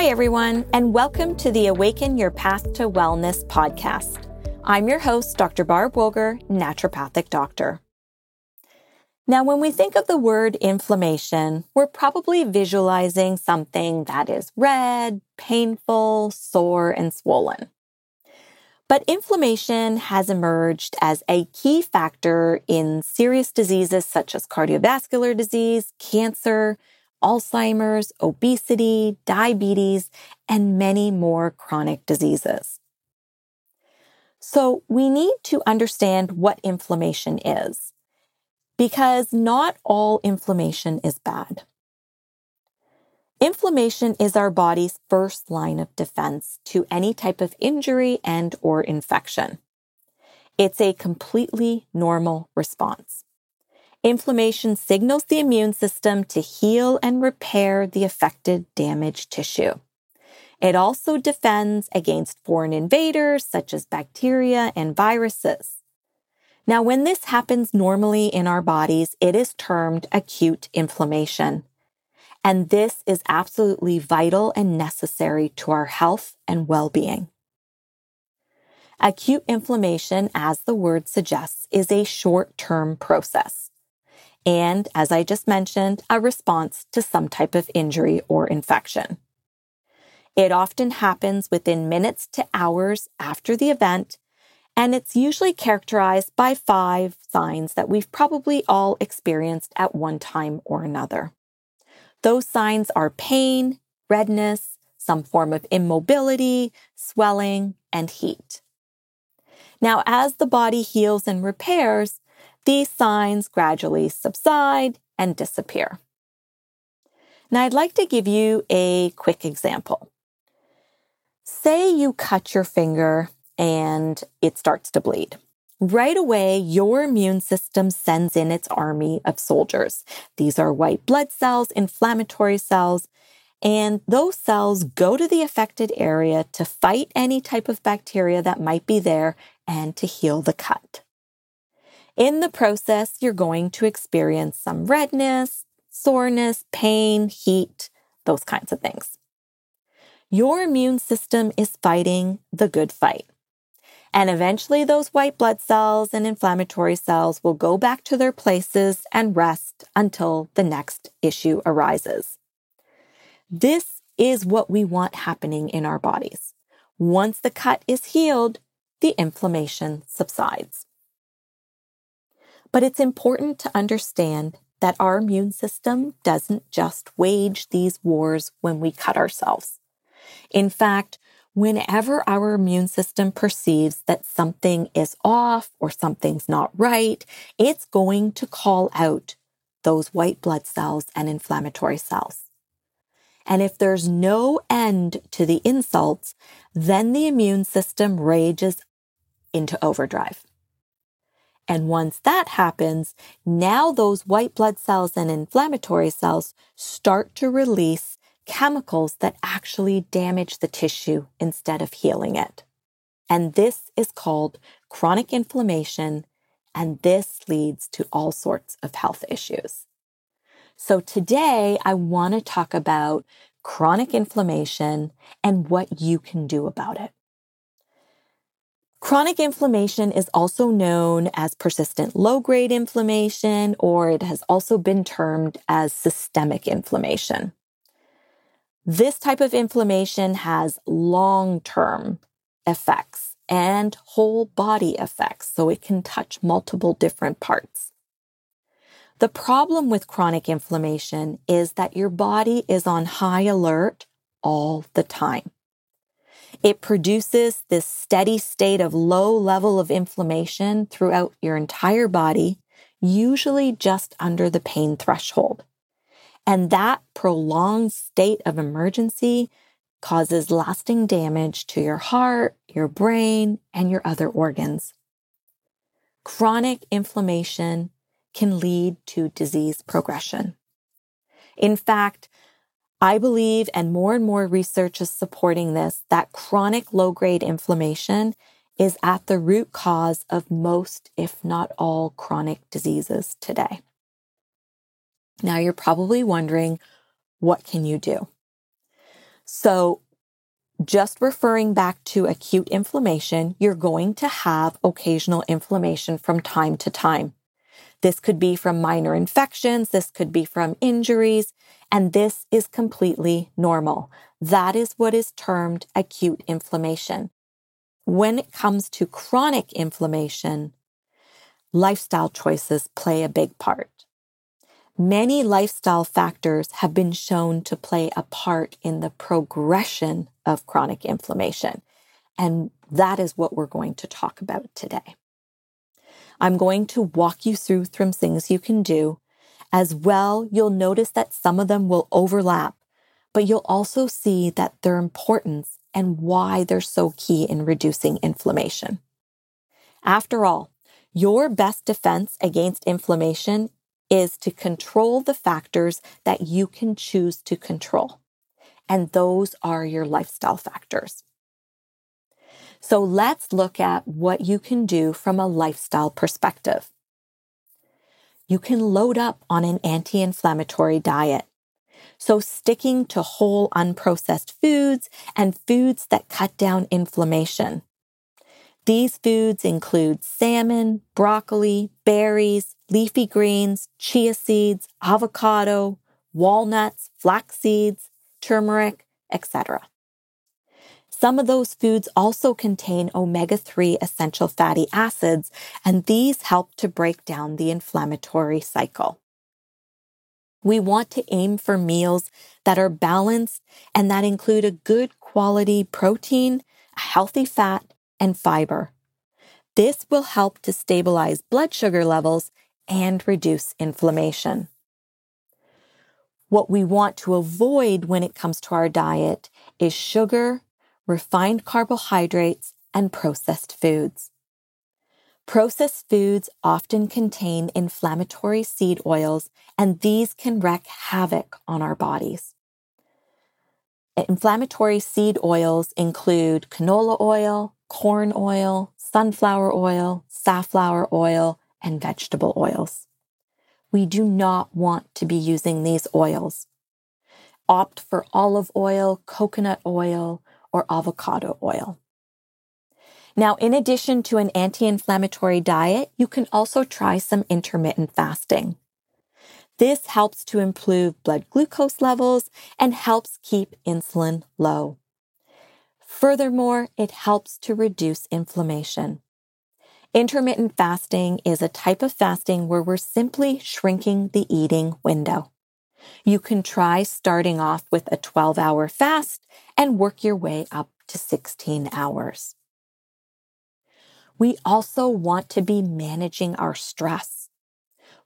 Hi, everyone, and welcome to the Awaken Your Path to Wellness podcast. I'm your host, Dr. Barb Wolger, naturopathic doctor. Now, when we think of the word inflammation, we're probably visualizing something that is red, painful, sore, and swollen. But inflammation has emerged as a key factor in serious diseases such as cardiovascular disease, cancer, Alzheimer's, obesity, diabetes, and many more chronic diseases. So we need to understand what inflammation is because not all inflammation is bad. Inflammation is our body's first line of defense to any type of injury and or infection. It's a completely normal response. Inflammation signals the immune system to heal and repair the affected damaged tissue. It also defends against foreign invaders such as bacteria and viruses. Now, when this happens normally in our bodies, it is termed acute inflammation. And this is absolutely vital and necessary to our health and well being. Acute inflammation, as the word suggests, is a short term process and, as I just mentioned, a response to some type of injury or infection. It often happens within minutes to hours after the event, and it's usually characterized by five signs that we've probably all experienced at one time or another. Those signs are pain, redness, some form of immobility, swelling, and heat. Now, as the body heals and repairs, these signs gradually subside and disappear. Now, I'd like to give you a quick example. Say you cut your finger and it starts to bleed. Right away, your immune system sends in its army of soldiers. These are white blood cells, inflammatory cells, and those cells go to the affected area to fight any type of bacteria that might be there and to heal the cut. In the process, you're going to experience some redness, soreness, pain, heat, those kinds of things. Your immune system is fighting the good fight. And eventually, those white blood cells and inflammatory cells will go back to their places and rest until the next issue arises. This is what we want happening in our bodies. Once the cut is healed, the inflammation subsides. But it's important to understand that our immune system doesn't just wage these wars when we cut ourselves. In fact, whenever our immune system perceives that something is off or something's not right, it's going to call out those white blood cells and inflammatory cells. And if there's no end to the insults, then the immune system rages into overdrive. And once that happens, now those white blood cells and inflammatory cells start to release chemicals that actually damage the tissue instead of healing it. And this is called chronic inflammation, and this leads to all sorts of health issues. So today I want to talk about chronic inflammation and what you can do about it. Chronic inflammation is also known as persistent low grade inflammation, or it has also been termed as systemic inflammation. This type of inflammation has long term effects and whole body effects, so it can touch multiple different parts. The problem with chronic inflammation is that your body is on high alert all the time. It produces this steady state of low level of inflammation throughout your entire body, usually just under the pain threshold. And that prolonged state of emergency causes lasting damage to your heart, your brain, and your other organs. Chronic inflammation can lead to disease progression. In fact, I believe, and more and more research is supporting this, that chronic low grade inflammation is at the root cause of most, if not all, chronic diseases today. Now you're probably wondering, what can you do? So, just referring back to acute inflammation, you're going to have occasional inflammation from time to time. This could be from minor infections, this could be from injuries, and this is completely normal. That is what is termed acute inflammation. When it comes to chronic inflammation, lifestyle choices play a big part. Many lifestyle factors have been shown to play a part in the progression of chronic inflammation. And that is what we're going to talk about today. I'm going to walk you through some things you can do. As well, you'll notice that some of them will overlap, but you'll also see that their importance and why they're so key in reducing inflammation. After all, your best defense against inflammation is to control the factors that you can choose to control. And those are your lifestyle factors. So let's look at what you can do from a lifestyle perspective. You can load up on an anti inflammatory diet. So, sticking to whole unprocessed foods and foods that cut down inflammation. These foods include salmon, broccoli, berries, leafy greens, chia seeds, avocado, walnuts, flax seeds, turmeric, etc. Some of those foods also contain omega 3 essential fatty acids, and these help to break down the inflammatory cycle. We want to aim for meals that are balanced and that include a good quality protein, a healthy fat, and fiber. This will help to stabilize blood sugar levels and reduce inflammation. What we want to avoid when it comes to our diet is sugar, refined carbohydrates, and processed foods. Processed foods often contain inflammatory seed oils, and these can wreak havoc on our bodies. Inflammatory seed oils include canola oil, corn oil, sunflower oil, safflower oil, and vegetable oils. We do not want to be using these oils. Opt for olive oil, coconut oil, or avocado oil. Now, in addition to an anti inflammatory diet, you can also try some intermittent fasting. This helps to improve blood glucose levels and helps keep insulin low. Furthermore, it helps to reduce inflammation. Intermittent fasting is a type of fasting where we're simply shrinking the eating window. You can try starting off with a 12 hour fast and work your way up to 16 hours. We also want to be managing our stress.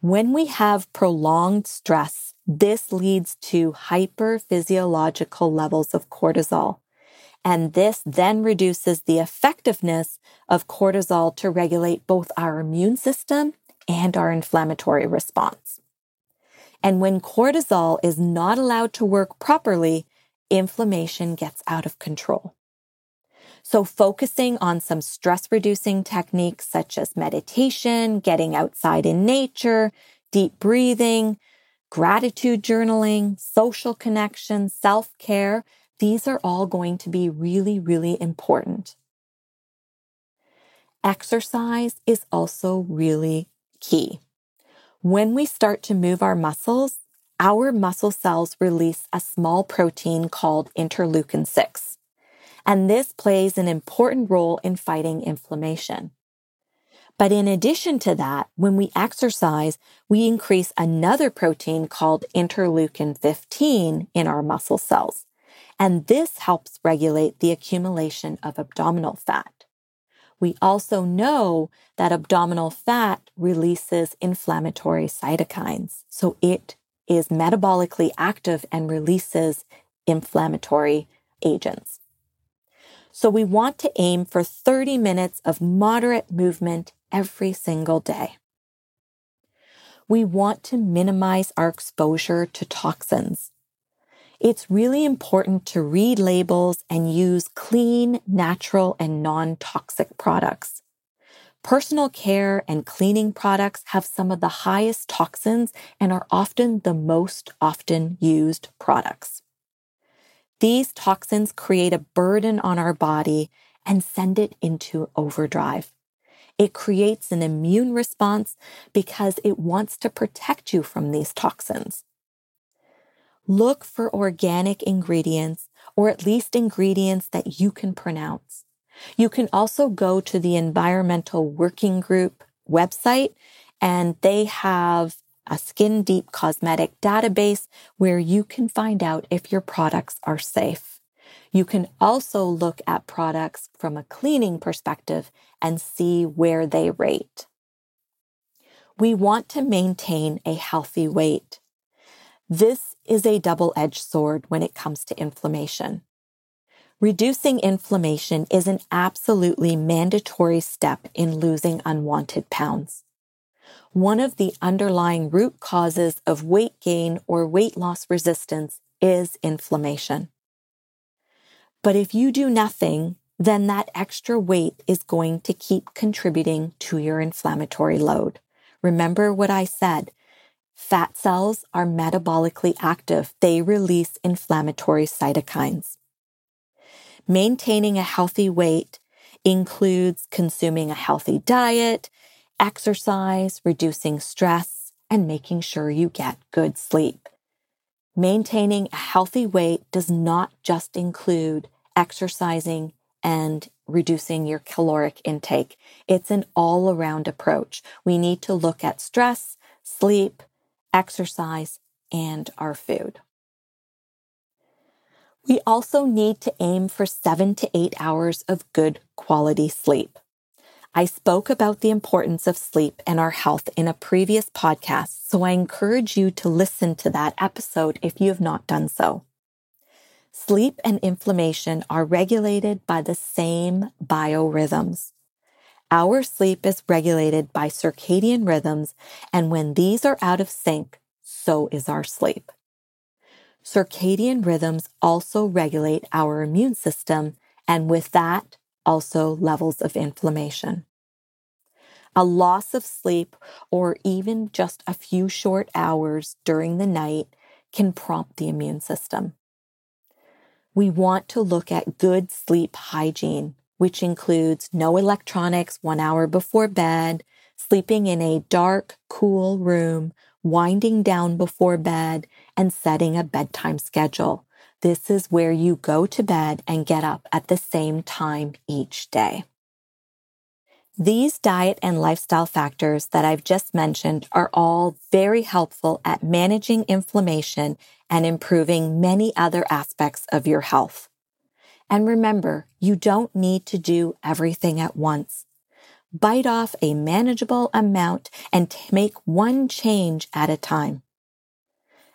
When we have prolonged stress, this leads to hyperphysiological levels of cortisol, and this then reduces the effectiveness of cortisol to regulate both our immune system and our inflammatory response. And when cortisol is not allowed to work properly, inflammation gets out of control. So, focusing on some stress reducing techniques such as meditation, getting outside in nature, deep breathing, gratitude journaling, social connection, self care, these are all going to be really, really important. Exercise is also really key. When we start to move our muscles, our muscle cells release a small protein called interleukin 6. And this plays an important role in fighting inflammation. But in addition to that, when we exercise, we increase another protein called interleukin 15 in our muscle cells and this helps regulate the accumulation of abdominal fat. We also know that abdominal fat releases inflammatory cytokines, so it is metabolically active and releases inflammatory agents. So we want to aim for 30 minutes of moderate movement every single day. We want to minimize our exposure to toxins it's really important to read labels and use clean, natural, and non toxic products. Personal care and cleaning products have some of the highest toxins and are often the most often used products. These toxins create a burden on our body and send it into overdrive. It creates an immune response because it wants to protect you from these toxins. Look for organic ingredients or at least ingredients that you can pronounce. You can also go to the Environmental Working Group website and they have a skin deep cosmetic database where you can find out if your products are safe. You can also look at products from a cleaning perspective and see where they rate. We want to maintain a healthy weight. This is a double edged sword when it comes to inflammation. Reducing inflammation is an absolutely mandatory step in losing unwanted pounds. One of the underlying root causes of weight gain or weight loss resistance is inflammation. But if you do nothing, then that extra weight is going to keep contributing to your inflammatory load. Remember what I said. Fat cells are metabolically active. They release inflammatory cytokines. Maintaining a healthy weight includes consuming a healthy diet, exercise, reducing stress, and making sure you get good sleep. Maintaining a healthy weight does not just include exercising and reducing your caloric intake. It's an all around approach. We need to look at stress, sleep, exercise, and our food. We also need to aim for seven to eight hours of good quality sleep. I spoke about the importance of sleep and our health in a previous podcast, so I encourage you to listen to that episode if you have not done so. Sleep and inflammation are regulated by the same biorhythms. Our sleep is regulated by circadian rhythms, and when these are out of sync, so is our sleep. Circadian rhythms also regulate our immune system, and with that, also levels of inflammation. A loss of sleep, or even just a few short hours during the night, can prompt the immune system. We want to look at good sleep hygiene, which includes no electronics one hour before bed, sleeping in a dark, cool room, winding down before bed, and setting a bedtime schedule. This is where you go to bed and get up at the same time each day. These diet and lifestyle factors that I've just mentioned are all very helpful at managing inflammation and improving many other aspects of your health. And remember, you don't need to do everything at once. Bite off a manageable amount and make one change at a time.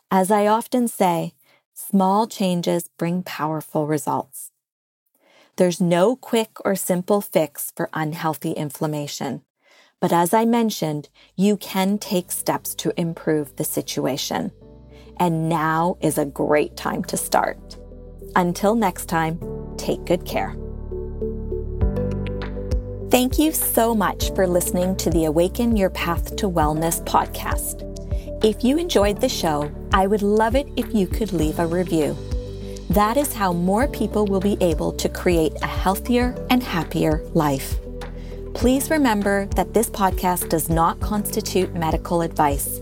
As I often say, small changes bring powerful results. There's no quick or simple fix for unhealthy inflammation. But as I mentioned, you can take steps to improve the situation. And now is a great time to start. Until next time, take good care. Thank you so much for listening to the Awaken Your Path to Wellness podcast. If you enjoyed the show, I would love it if you could leave a review. That is how more people will be able to create a healthier and happier life. Please remember that this podcast does not constitute medical advice.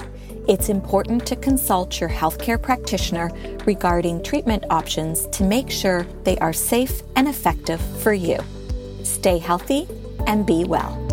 It's important to consult your healthcare practitioner regarding treatment options to make sure they are safe and effective for you. Stay healthy and be well.